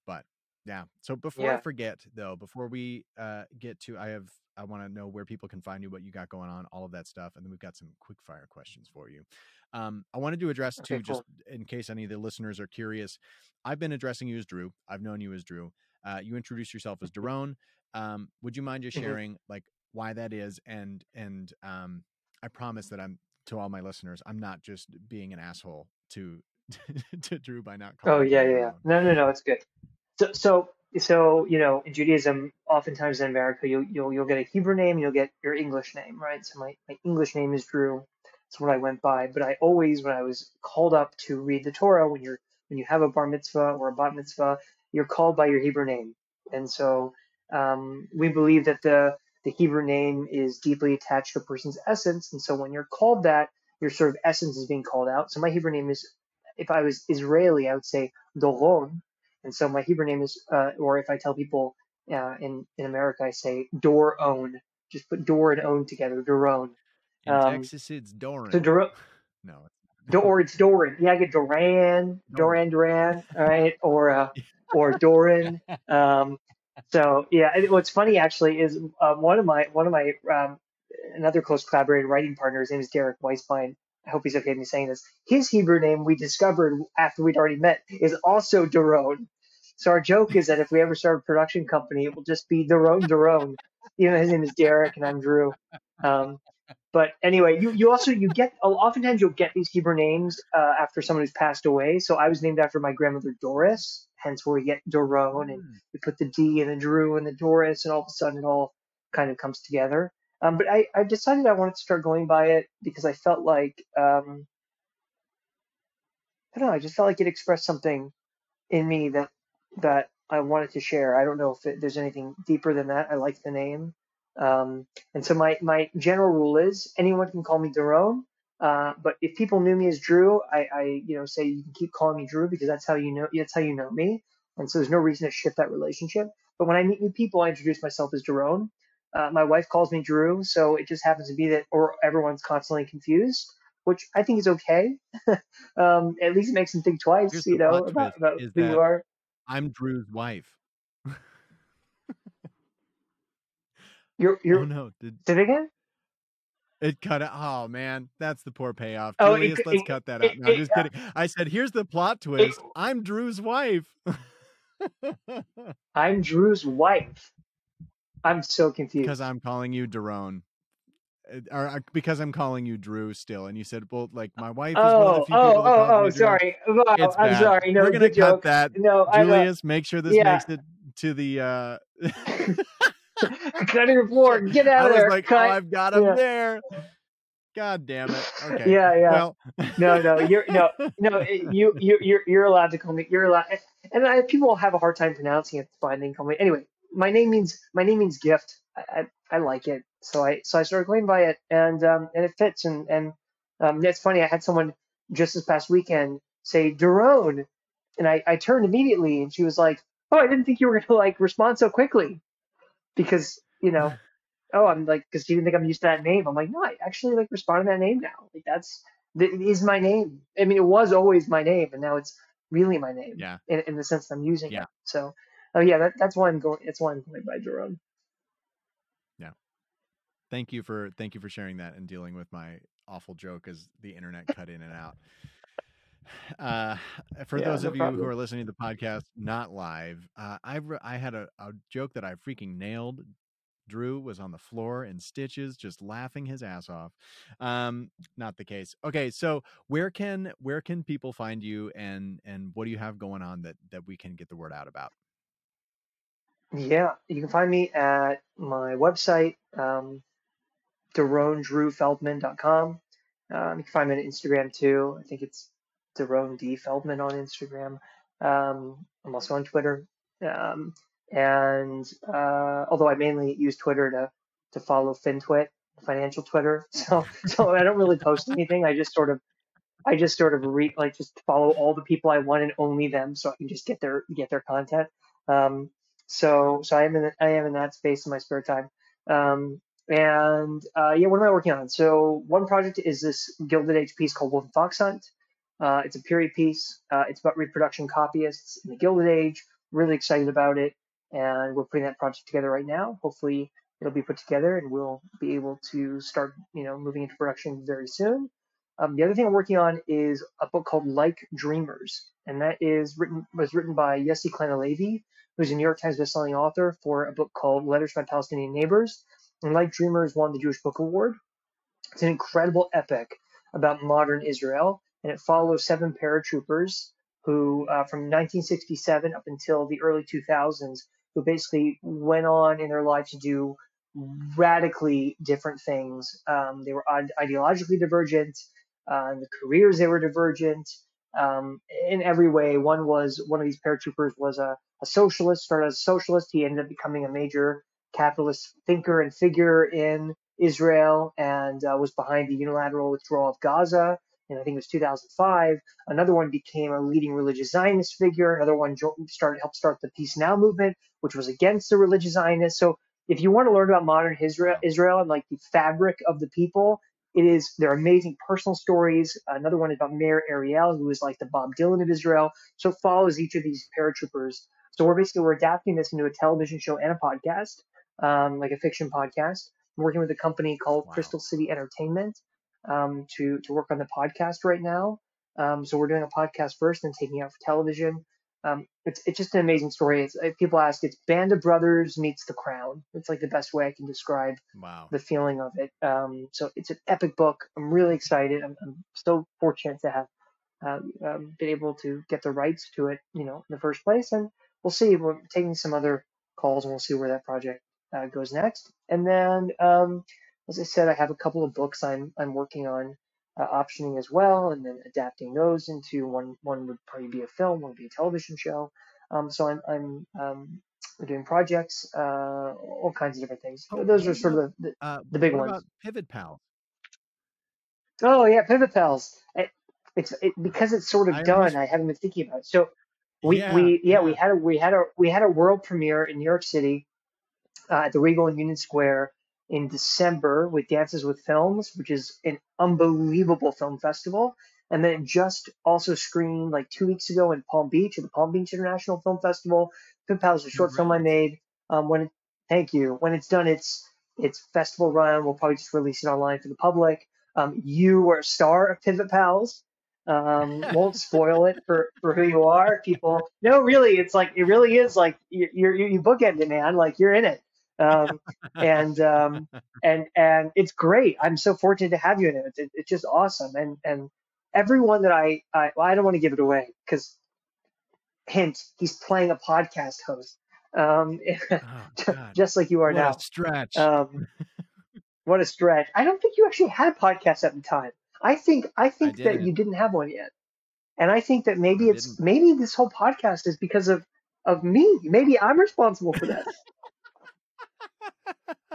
but yeah. So before I forget though, before we uh, get to, I have, I want to know where people can find you, what you got going on, all of that stuff, and then we've got some quick fire questions for you. Um, I wanted to address Okay, too, just in case any of the listeners are curious. I've been addressing you as Drew. I've known you as Drew. Uh, you introduced yourself as Doron. Um, would you mind just Mhm. sharing like why that is? And and um, I promise that I'm to all my listeners, I'm not just being an asshole to to Drew by not Oh yeah, yeah, yeah. No, no, no, it's good. So, so, so, you know, in Judaism, oftentimes in America, you'll you'll you'll get a Hebrew name, you'll get your English name, right? So my my English name is Drew. That's what I went by. But I always, when I was called up to read the Torah, when you're when you have a bar mitzvah or a bat mitzvah, you're called by your Hebrew name. And so um, we believe that the the Hebrew name is deeply attached to a person's essence. And so when you're called that, your sort of essence is being called out. So my Hebrew name is, if I was Israeli, I would say Doron, and so my Hebrew name is, uh, or if I tell people uh, in in America, I say door own. Just put door and own together, Doron. In Um, Texas, it's so Doran. Dor, No, Do- or it's Doran. Yeah, I get Doran, Doran. Doran, all right, or uh, or Doran. Um, so yeah, what's funny actually is um, one of my one of my um, another close collaborator writing partner. His name is Derek Weisbein. I hope he's okay with me saying this. His Hebrew name we discovered after we'd already met is also Doron. So our joke is that if we ever start a production company, it will just be Doron Doron. You know, his name is Derek and I'm Drew. Um, but anyway, you, you also you get oftentimes you'll get these Hebrew names uh, after someone who's passed away. So I was named after my grandmother Doris, hence where we get Doron, and Mm. we put the D and the Drew and the Doris, and all of a sudden it all kind of comes together. Um, but I, I decided I wanted to start going by it because I felt like um, I don't know, I just felt like it expressed something in me that that I wanted to share. I don't know if it, there's anything deeper than that. I like the name, um, and so my my general rule is anyone can call me Doron. Uh, but if people knew me as Drew, I, I you know say you can keep calling me Drew because that's how you know that's how you know me, and so there's no reason to shift that relationship. But when I meet new people, I introduce myself as Doron. Uh, my wife calls me Drew, so it just happens to be that, or everyone's constantly confused, which I think is okay. um, at least it makes them think twice, Here's you know, about, about who you are. I'm Drew's wife. You're Oh you're no! Did say it again? it cut out? Oh man, that's the poor payoff. Oh, it, Julius, let's it, cut that out. No, it, just uh, kidding. I said, here's the plot it, twist: I'm Drew's wife. I'm Drew's wife. I'm so confused Because. I'm calling you Doron. Uh, Or uh, because I'm calling you Drew still, and you said, "Well, like my wife is one of the Oh, few oh, people that oh, oh, sorry. I'm bad. sorry. We're gonna cut joke. that. No, I. Julius, make sure this Yeah. makes it to the. uh Cut your floor. Get I out of was there. like, oh, I've got him Yeah. there. God damn it. Okay. Yeah, yeah. Well. No, no, you're no, no. You, you, you're, you're allowed to call me. You're allowed, and I, people have a hard time pronouncing it. It's fine. They can call me anyway. My name means my name means gift. I, I, I like it, so I, so I started going by it, and um, and it fits. And and um, it's funny. I had someone just this past weekend say Doron, and I, I turned immediately, and she was like, "Oh, I didn't think you were gonna like respond so quickly," because you know oh, I'm like, because she didn't think I'm used to that name. I'm like, no, I actually like respond to that name now. Like that's that is my name. I mean, it was always my name, and now it's really my name Yeah. in, in the sense that I'm using Yeah. it. So, oh yeah, that, that's why I'm going. That's why I'm going by Jerome. Yeah. Thank you for thank you for sharing that and dealing with my awful joke as the internet cut in and out. Uh, for Yeah, those no of you who are listening to the podcast not live, uh, I re- I had a, a joke that I freaking nailed. Drew was on the floor in stitches, just laughing his ass off. Um, not the case. Okay, so where can where can people find you, and and what do you have going on that that we can get the word out about? Yeah, you can find me at my website, um, DoronDrewFeldman.com. Um, you can find me on Instagram too. I think it's Doron D Feldman on Instagram. Um, I'm also on Twitter. Um, and uh, although I mainly use Twitter to to follow FinTwit, financial Twitter. So so I don't really post anything. I just sort of I just sort of read like just follow all the people I want and only them, so I can just get their get their content. Um, so so I am in I am in that space in my spare time. Um, and uh, yeah, what am I working on? So one project is this Gilded Age piece called Wolf and Fox Hunt. Uh, it's a period piece. Uh, it's about reproduction copyists in the Gilded Age. Really excited about it, and we're putting that project together right now. Hopefully, it'll be put together, and we'll be able to start, you know, moving into production very soon. Um, the other thing I'm working on is a book called Like Dreamers, and that is written was written by Yossi Klein Halevi, who's a New York Times bestselling author for a book called Letters from My Palestinian Neighbors. And Like Dreamers won the Jewish Book Award. It's an incredible epic about modern Israel, and it follows seven paratroopers who, uh, from 1967 up until the early 2000s, who basically went on in their life to do radically different things. Um, they were ideologically divergent. Uh, the careers they were divergent um, in every way. One was one of these paratroopers was a, a socialist, started as a socialist. He ended up becoming a major capitalist thinker and figure in Israel and uh, was behind the unilateral withdrawal of Gaza. And I think it was 2005. Another one became a leading religious Zionist figure. Another one started helped start the Peace Now movement, which was against the religious Zionists. So if you want to learn about modern Israel, Israel and like the fabric of the people, it is they're amazing personal stories. Another one is about Meir Ariel, who is like the Bob Dylan of Israel. So follows each of these paratroopers. So we're basically we're adapting this into a television show and a podcast um, like a fiction podcast. I'm working with a company called wow. Crystal City Entertainment um, to to work on the podcast right now. Um, so we're doing a podcast first, then taking it out for television. Um, it's it's just an amazing story. It's people ask, it's Band of Brothers meets The Crown. It's like the best way I can describe wow. the feeling of it. Um, so it's an epic book. I'm really excited. I'm, I'm so fortunate to have uh, um, been able to get the rights to it, you know, in the first place. And we'll see. We're taking some other calls, and we'll see where that project uh, goes next. And then, um, as I said, I have a couple of books I'm I'm working on uh, optioning as well, and then adapting those into one. One would probably be a film, one would be a television show. Um, so I'm I'm um, doing projects, uh, all kinds of different things. Oh, those are sort of the the, uh, the big ones. Pivot Pals. Oh yeah, Pivot Pals. It, it's it, because it's sort of I done. Almost... I haven't been thinking about it. So we yeah, we yeah, yeah, we had a we had a we had a world premiere in New York City uh, at the Regal in Union Square in December with Dances with Films, which is an unbelievable film festival. And then it just also screened like two weeks ago in Palm Beach at the Palm Beach International Film Festival. Pimp Pal is a short right. film I made. Um, when it, thank you. When it's done, it's it's festival run. We'll probably just release it online for the public. Um, you were a star of Pivot Pals. Um, won't spoil it for, for who you are. People, no, really, it's like it really is like you you you bookend it, man. Like you're in it um, and um, and and it's great. I'm so fortunate to have you in it. It's, it's just awesome. And and everyone that I I, well, I don't want to give it away because hint he's playing a podcast host. Um, oh, just like you are what now. A stretch. Um, what a stretch. I don't think you actually had a podcast at the time. I think I think I that you didn't have one yet. And I think that maybe I it's didn't. maybe this whole podcast is because of of me. Maybe I'm responsible for that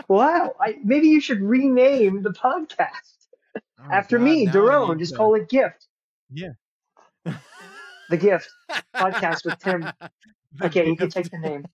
wow. I, maybe you should rename the podcast oh, after God, me, Doron. Just to... call it Gift. Yeah. the Gift podcast with Tim. okay, you can take the name.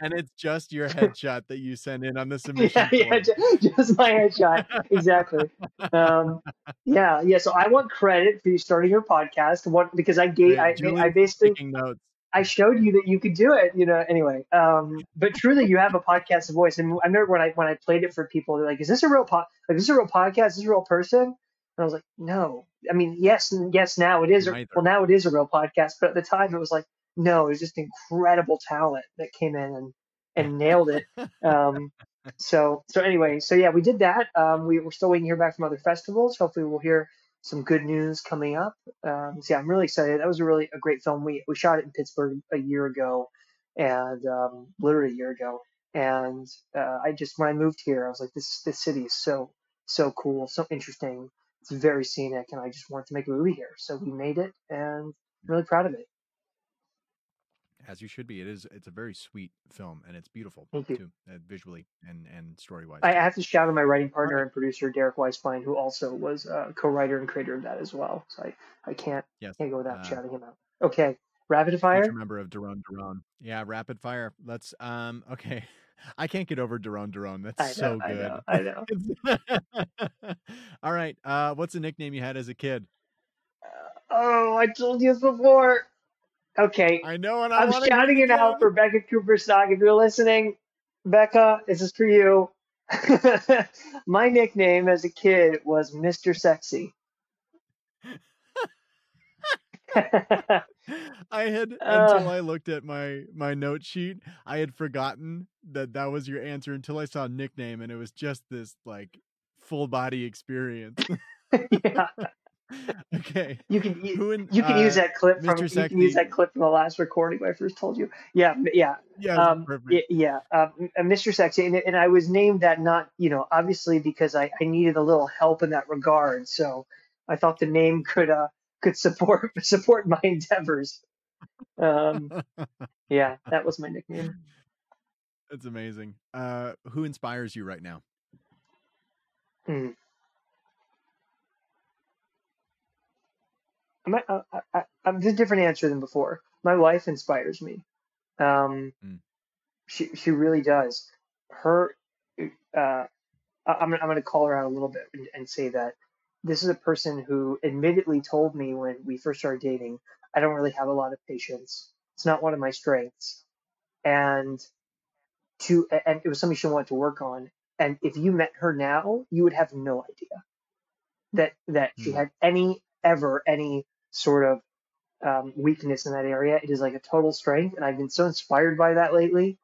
And it's just your headshot that you send in on the submission. yeah, yeah just, just, my headshot. exactly. Um, yeah, yeah. So I want credit for you starting your podcast. What because I gave, I, I basically notes. I showed you that you could do it, you know. Anyway, um, but truly, you have a podcast voice, and I remember when I when I played it for people, they're like, "Is this a real pod? Like, is this a real podcast? Is this a real person?" And I was like, "No." I mean, yes, yes. Now it is. A, well, now it is a real podcast, but at the time, it was like, no, it was just incredible talent that came in and and nailed it. Um, so so anyway, so yeah, we did that. Um, we, we're still waiting to hear back from other festivals. Hopefully, we'll hear some good news coming up. Um, so yeah, I'm really excited. That was a really a great film. We we shot it in Pittsburgh a year ago, and um, literally a year ago. And uh, I just when I moved here, I was like, this this city is so so cool, so interesting. It's very scenic, and I just wanted to make a movie here. So we made it, and I'm really proud of it. As you should be. It is. It's a very sweet film, and it's beautiful Thank you. too, uh, visually and and story wise. I have to shout out my writing partner and producer Derek Weisbein, who also was a co-writer and creator of that as well. So I, I can't Yes. can't go without Uh, shouting him out. Okay, rapid fire. member of Doron Doron. Yeah, rapid fire. Let's um okay. I can't get over Doron Doron. That's I know, so I good. know, I know. All right. Uh what's a nickname you had as a kid? Oh, I told you this before. Okay, I know and I I'm wanna shouting it out for Becca Cooper Stock. If you're listening, Becca, this is for you. my nickname as a kid was Mr. Sexy. I had Uh. until I looked at my my note sheet, I had forgotten that that was your answer until I saw nickname and it was just this like full body experience. yeah, okay. you can you, in, you can use uh, that clip from Mr. you can use that clip from the last recording I first told you. Yeah, yeah. Yeah, Um, yeah, um, uh, Mr. Sexy, and, and I was named that not, you know, obviously because I, I needed a little help in that regard. So I thought the name could uh could support support my endeavors. Um, yeah, that was my nickname. That's amazing. Uh, who inspires you right now? Hmm. I'm, I, I, I, I'm a different answer than before. My wife inspires me. Um, Mm. she she really does. Her, uh, I'm I'm going to call her out a little bit and, and say that this is a person who admittedly told me when we first started dating, I don't really have a lot of patience. It's not one of my strengths, and to and it was something she wanted to work on. And if you met her now, you would have no idea that that she Hmm. had any ever any sort of um, weakness in that area. It is like a total strength, and I've been so inspired by that lately,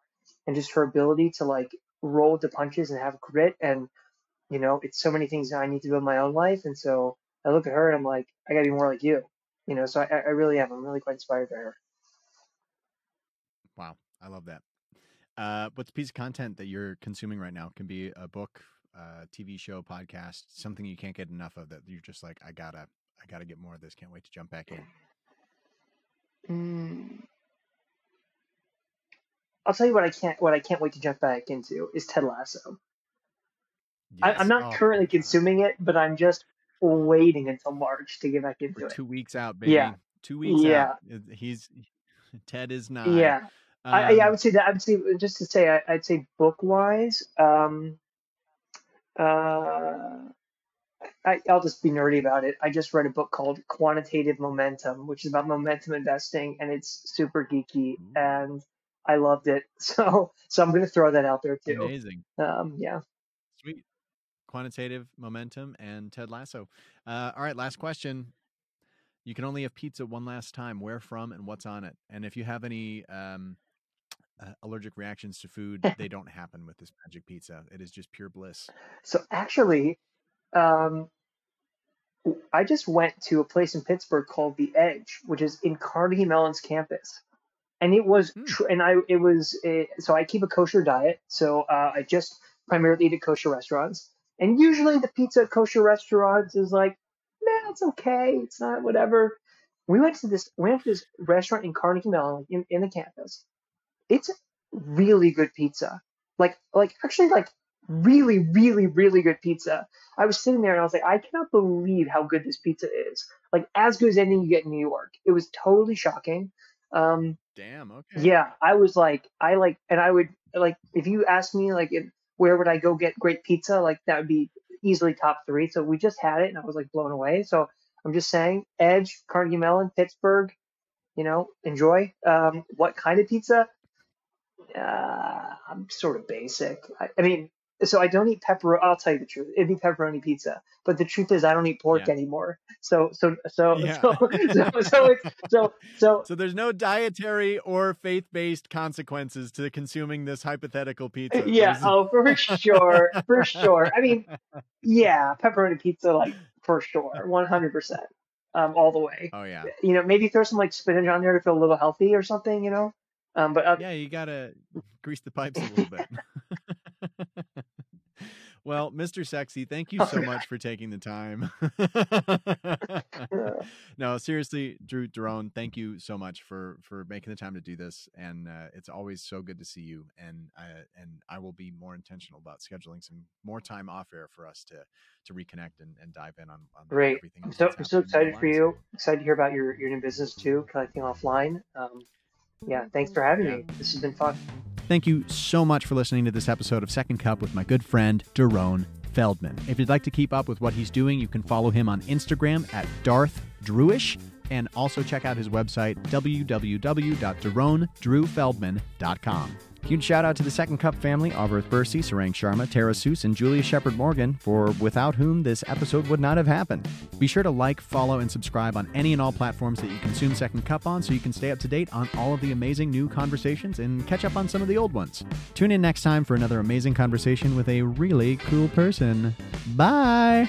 and just her ability to like roll with the punches and have grit. And you know, it's so many things I need to build my own life, and so I look at her and I'm like, I gotta be more like you. You know, so I, I really am. I'm really quite inspired by her. Wow, I love that. Uh, what's a piece of content that you're consuming right now? Can be a book, uh, TV show, podcast, something you can't get enough of that you're just like, I gotta, I gotta get more of this. Can't wait to jump back in. Mm. I'll tell you what I can't what I can't wait to jump back into is Ted Lasso. I, Yes. I'm not Oh, currently consuming it, but I'm just waiting until March to get back into it. two weeks out, baby. Yeah. Two weeks Yeah. out. Uh, He's Ted is not. Yeah, I, yeah, I Um, would say that. I would say just to say, I, I'd say book wise, um, uh, I, I'll just be nerdy about it. I just read a book called Quantitative Momentum, which is about momentum investing, and it's super geeky, and I loved it. So, so I'm going to throw that out there too. amazing. Um, yeah. Sweet. Quantitative momentum and Ted Lasso. Uh, all right, last question. You can only have pizza one last time. Where from and what's on it? And if you have any um, uh, allergic reactions to food, they don't happen with this magic pizza. It is just pure bliss. So actually, um, I just went to a place in Pittsburgh called The Edge, which is in Carnegie Mellon's campus, and it was Hmm. tr- and I it was a, so I keep a kosher diet, so uh, I just primarily eat at kosher restaurants, and usually the pizza at kosher restaurants is like, man, it's okay, it's not whatever. We went to this we went to this restaurant in Carnegie Mellon in, in the campus. It's really good pizza, like like actually like really really really good pizza. I was sitting there and I was like, I cannot believe how good this pizza is. Like as good as anything you get in New York. It was totally shocking. Um, Damn. Okay. yeah, I was like, I like, and I would like, if you ask me like, if, where would I go get great pizza? Like that would be easily top three. So we just had it, and I was like blown away. So I'm just saying, Edge, Carnegie Mellon, Pittsburgh, you know, enjoy. Um, what kind of pizza? Uh, I'm sort of basic. I, I mean, so I don't eat pepperoni. I'll tell you the truth. It'd be pepperoni pizza. But the truth is, I don't eat pork Yeah. anymore. So, so, so, Yeah. so, so, so, it's, so, so, So there's no dietary or faith-based consequences to consuming this hypothetical pizza. Yeah, oh, for sure, for sure. I mean, yeah, pepperoni pizza, like for sure, one hundred percent, um, all the way. oh yeah. You know, maybe throw some like spinach on there to feel a little healthy or something. You know, um, but uh, Yeah, you gotta grease the pipes a little bit. Well, Mr. Sexy, thank you so much for taking the time. no, seriously, Drew Doron, thank you so much for for making the time to do this, and uh, it's always so good to see you. And I, and I will be more intentional about scheduling some more time off air for us to to reconnect and, and dive in on, on Great. everything. I'm so I'm so excited for you. Excited to hear about your your new business too, collecting offline. Um, yeah, thanks for having yeah. me. This has been fun. Thank you so much for listening to this episode of Second Cup with my good friend, Doron Feldman. If you'd like to keep up with what he's doing, you can follow him on Instagram at Darth Drewish and also check out his website, www.dorondrewfeldman.com. Huge shout out to the Second Cup family, Arvith Bursey, Sarang Sharma, Tara Seuss, and Julia Shepard Morgan, for without whom this episode would not have happened. Be sure to like, follow, and subscribe on any and all platforms that you consume Second Cup on so you can stay up to date on all of the amazing new conversations and catch up on some of the old ones. Tune in next time for another amazing conversation with a really cool person. Bye!